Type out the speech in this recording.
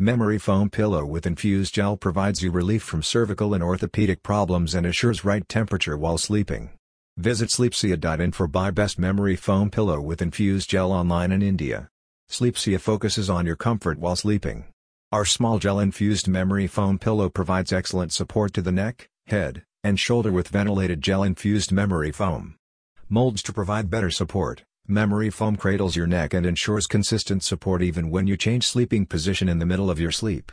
Memory Foam Pillow with infused gel provides you relief from cervical and orthopedic problems and assures right temperature while sleeping. Visit sleepsia.in for buy best memory foam pillow with infused gel online in India. Sleepsia focuses on your comfort while sleeping. Our small gel-infused memory foam pillow provides excellent support to the neck, head, and shoulder with ventilated gel-infused memory foam. Molds to provide better support, memory foam cradles your neck and ensures consistent support even when you change sleeping position in the middle of your sleep.